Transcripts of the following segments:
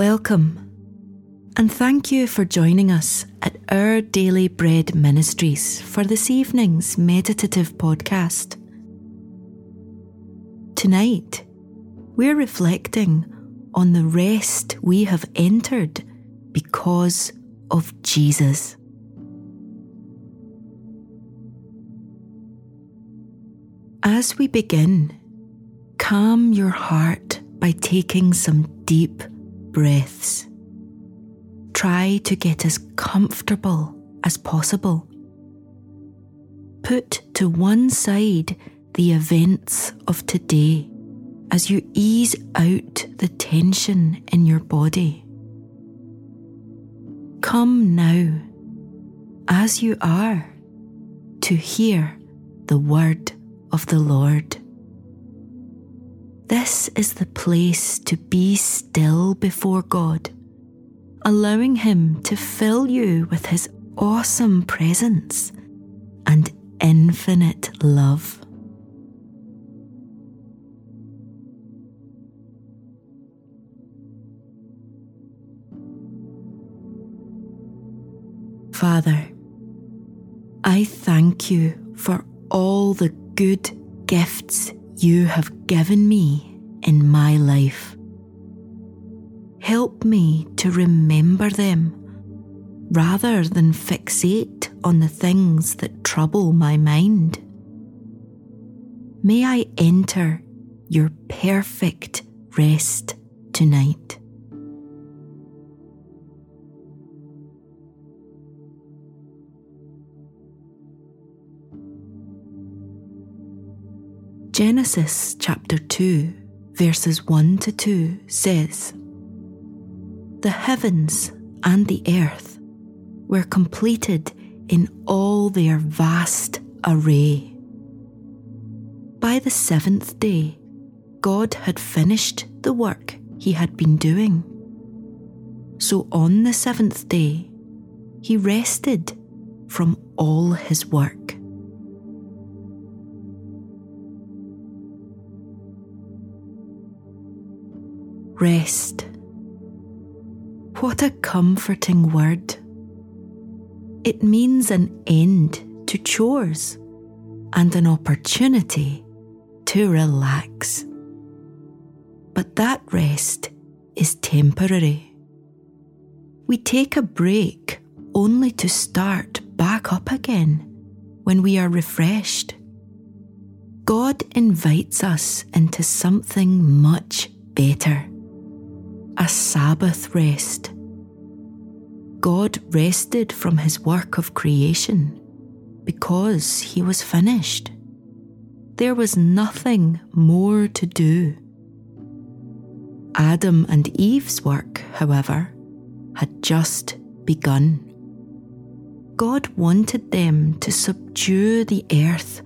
Welcome, and thank you for joining us at Our Daily Bread Ministries for this evening's meditative podcast. Tonight, we're reflecting on the rest we have entered because of Jesus. As we begin, calm your heart by taking some deep breaths. Try to get as comfortable as possible. Put to one side the events of today as you ease out the tension in your body. Come now, as you are, to hear the word of the Lord. This is the place to be still before God, allowing Him to fill you with His awesome presence and infinite love. Father, I thank you for all the good gifts you have given me in my life. Help me to remember them rather than fixate on the things that trouble my mind. May I enter your perfect rest tonight. Genesis chapter 2, verses 1 to 2 says The heavens and the earth were completed in all their vast array. By the seventh day, God had finished the work he had been doing. So on the seventh day, he rested from all his work. Rest. What a comforting word. It means an end to chores and an opportunity to relax. But that rest is temporary. We take a break only to start back up again when we are refreshed. God invites us into something much better a Sabbath rest. God rested from his work of creation because he was finished. There was nothing more to do. Adam and Eve's work, however, had just begun. God wanted them to subdue the earth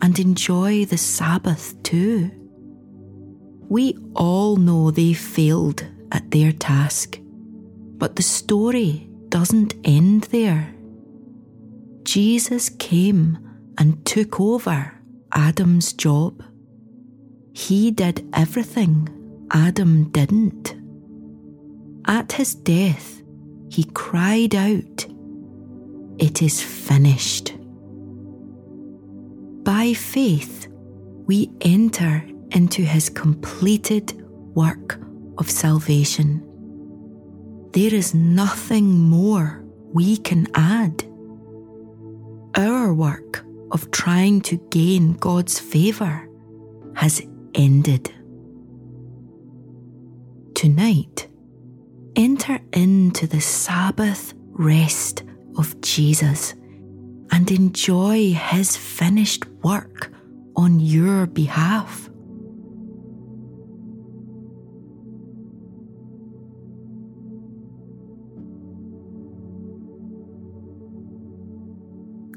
and enjoy the Sabbath too. We all know they failed at their task. But the story doesn't end there. Jesus came and took over Adam's job. He did everything Adam didn't. At his death, he cried out, It is finished. By faith, we enter into his completed work of salvation. There is nothing more we can add. Our work of trying to gain God's favour has ended. Tonight, enter into the Sabbath rest of Jesus and enjoy his finished work on your behalf.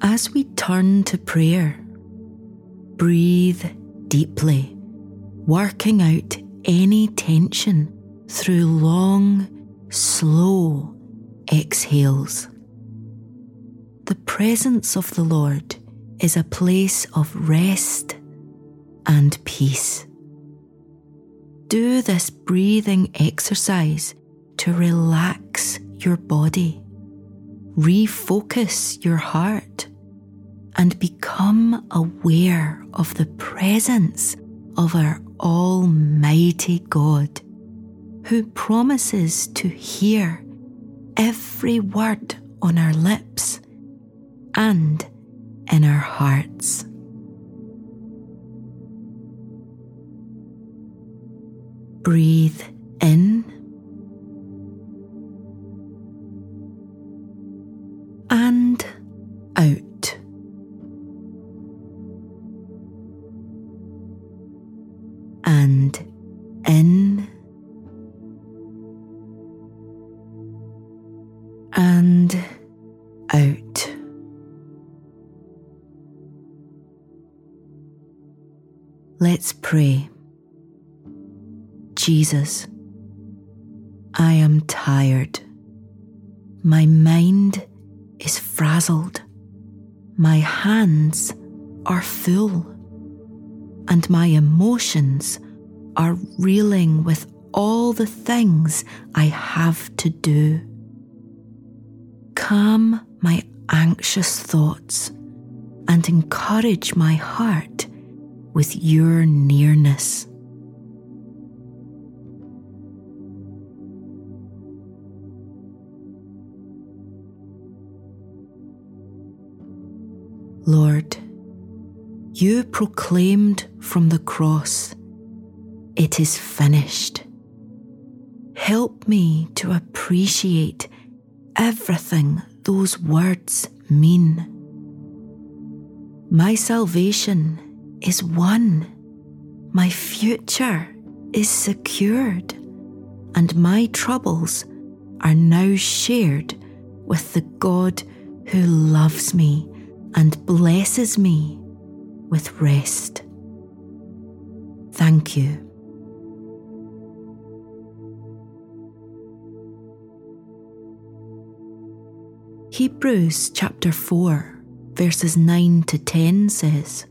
As we turn to prayer, breathe deeply, working out any tension through long, slow exhales. The presence of the Lord is a place of rest and peace. Do this breathing exercise to relax your body, refocus your heart, and become aware of the presence of our Almighty God, who promises to hear every word on our lips and in our hearts. Breathe pray. Jesus, I am tired. My mind is frazzled. My hands are full. And my emotions are reeling with all the things I have to do. Calm my anxious thoughts and encourage my heart with your nearness. Lord, you proclaimed from the cross, It is finished. Help me to appreciate everything those words mean. My salvation is won, my future is secured, and my troubles are now shared with the God who loves me and blesses me with rest. Thank you. Hebrews chapter 4, verses 9 to 10 says,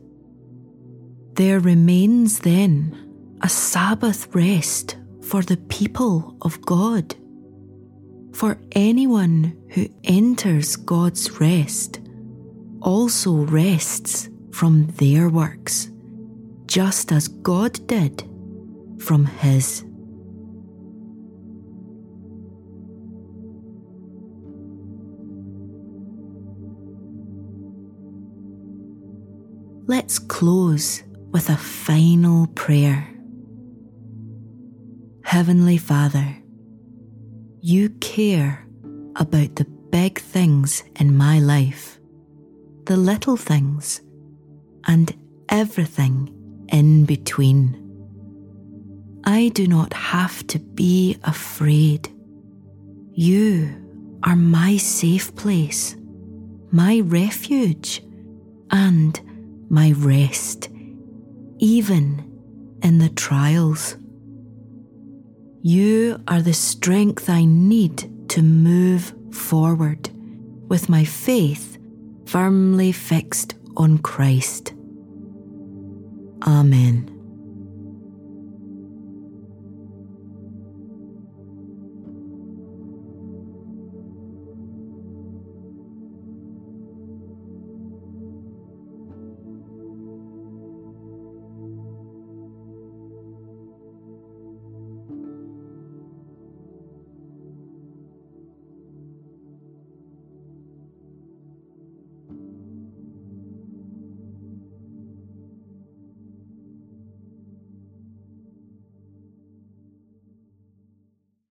There remains then a Sabbath rest for the people of God. For anyone who enters God's rest also rests from their works, just as God did from his. Let's close with a final prayer. Heavenly Father, you care about the big things in my life the little things, and everything in between. I do not have to be afraid. You are my safe place, my refuge, and my rest, even in the trials. You are the strength I need to move forward with my faith firmly fixed on Christ. Amen.